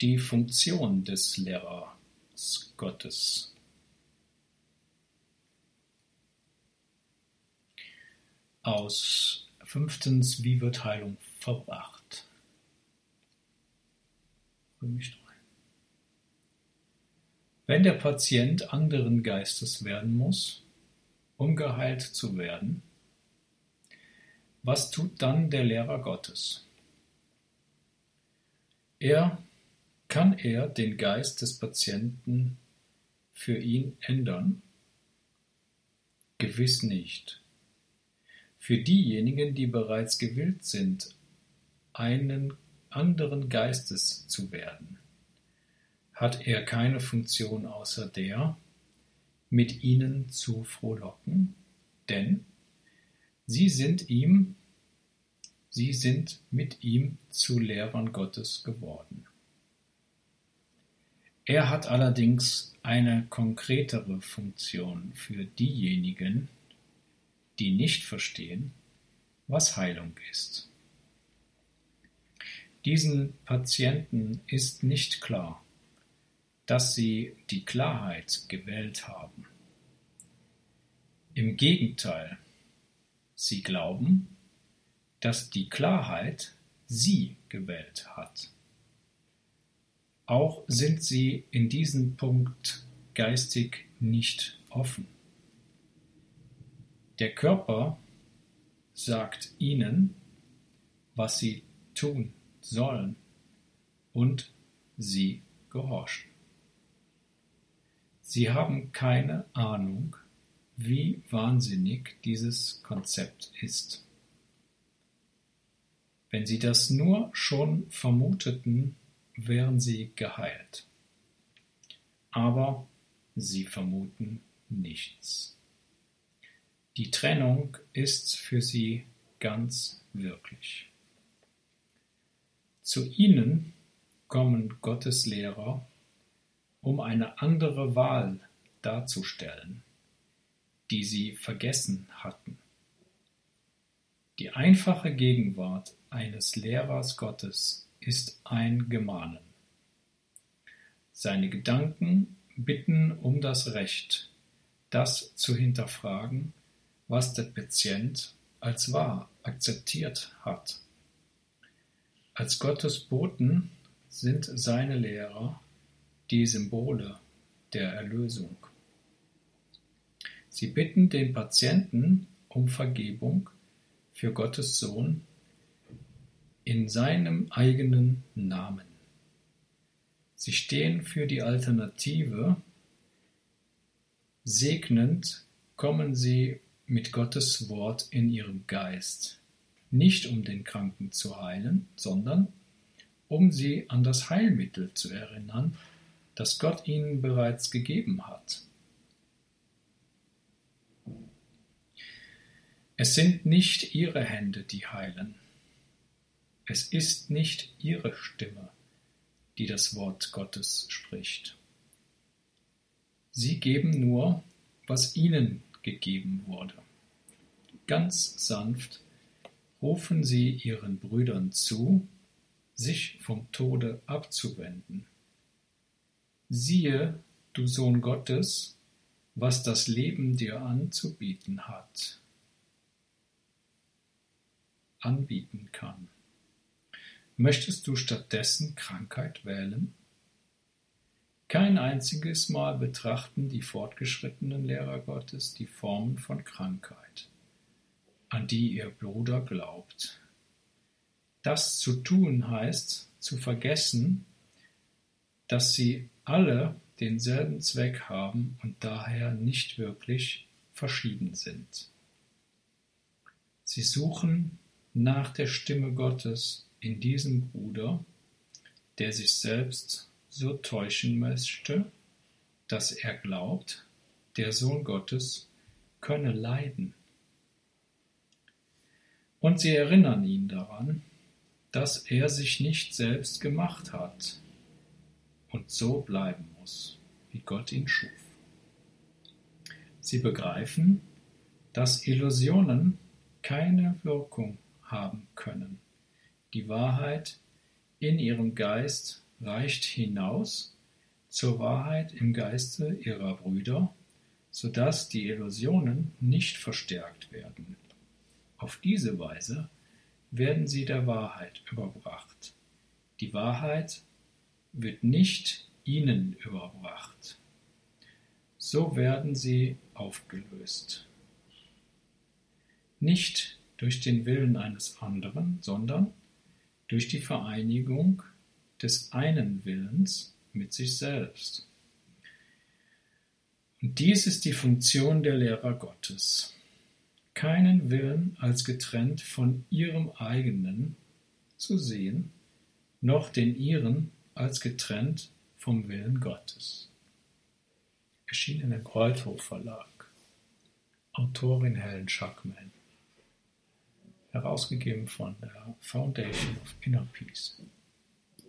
Die Funktion des Lehrers Gottes. Aus fünftens, wie wird Heilung verbracht? Römisch 3. Wenn der Patient anderen Geistes werden muss, um geheilt zu werden, was tut dann der Lehrer Gottes? Er kann er den Geist des Patienten für ihn ändern? Gewiss nicht. Für diejenigen, die bereits gewillt sind, einen anderen Geistes zu werden, hat er keine Funktion außer der, mit ihnen zu frohlocken, denn sie sind ihm, sie sind mit ihm zu Lehrern Gottes geworden. Er hat allerdings eine konkretere Funktion für diejenigen, die nicht verstehen, was Heilung ist. Diesen Patienten ist nicht klar, dass sie die Klarheit gewählt haben. Im Gegenteil, sie glauben, dass die Klarheit sie gewählt hat. Auch sind sie in diesem Punkt geistig nicht offen. Der Körper sagt ihnen, was sie tun sollen, und sie gehorchen. Sie haben keine Ahnung, wie wahnsinnig dieses Konzept ist. Wenn sie das nur schon vermuteten, wären sie geheilt. Aber sie vermuten nichts. Die Trennung ist für sie ganz wirklich. Zu ihnen kommen Gottes Lehrer, um eine andere Wahl darzustellen, die sie vergessen hatten. Die einfache Gegenwart eines Lehrers Gottes ist ein Gemahnen. Seine Gedanken bitten um das Recht, das zu hinterfragen, was der Patient als wahr akzeptiert hat. Als Gottes Boten sind seine Lehrer die Symbole der Erlösung. Sie bitten den Patienten um Vergebung für Gottes Sohn in seinem eigenen Namen. Sie stehen für die Alternative. Segnend kommen sie mit Gottes Wort in ihrem Geist, nicht um den Kranken zu heilen, sondern um sie an das Heilmittel zu erinnern, das Gott ihnen bereits gegeben hat. Es sind nicht ihre Hände, die heilen. Es ist nicht ihre Stimme, die das Wort Gottes spricht. Sie geben nur, was ihnen gegeben wurde. Ganz sanft rufen sie ihren Brüdern zu, sich vom Tode abzuwenden. Siehe, du Sohn Gottes, was das Leben dir anzubieten hat, anbieten kann. Möchtest du stattdessen Krankheit wählen? Kein einziges Mal betrachten die fortgeschrittenen Lehrer Gottes die Formen von Krankheit, an die ihr Bruder glaubt. Das zu tun heißt, zu vergessen, dass sie alle denselben Zweck haben und daher nicht wirklich verschieden sind. Sie suchen nach der Stimme Gottes in diesem Bruder, der sich selbst so täuschen möchte, dass er glaubt, der Sohn Gottes könne leiden. Und sie erinnern ihn daran, dass er sich nicht selbst gemacht hat und so bleiben muss, wie Gott ihn schuf. Sie begreifen, dass Illusionen keine Wirkung haben können. Die Wahrheit in ihrem Geist reicht hinaus zur Wahrheit im Geiste ihrer Brüder, so dass die Illusionen nicht verstärkt werden. Auf diese Weise werden sie der Wahrheit überbracht. Die Wahrheit wird nicht ihnen überbracht. So werden sie aufgelöst. Nicht durch den Willen eines anderen, sondern durch die Vereinigung des einen Willens mit sich selbst. Und dies ist die Funktion der Lehrer Gottes. Keinen Willen als getrennt von ihrem eigenen zu sehen, noch den ihren als getrennt vom Willen Gottes. Erschienen im Kreuthof Verlag. Autorin Helen Schuckman. Herausgegeben von der Foundation of Inner Peace.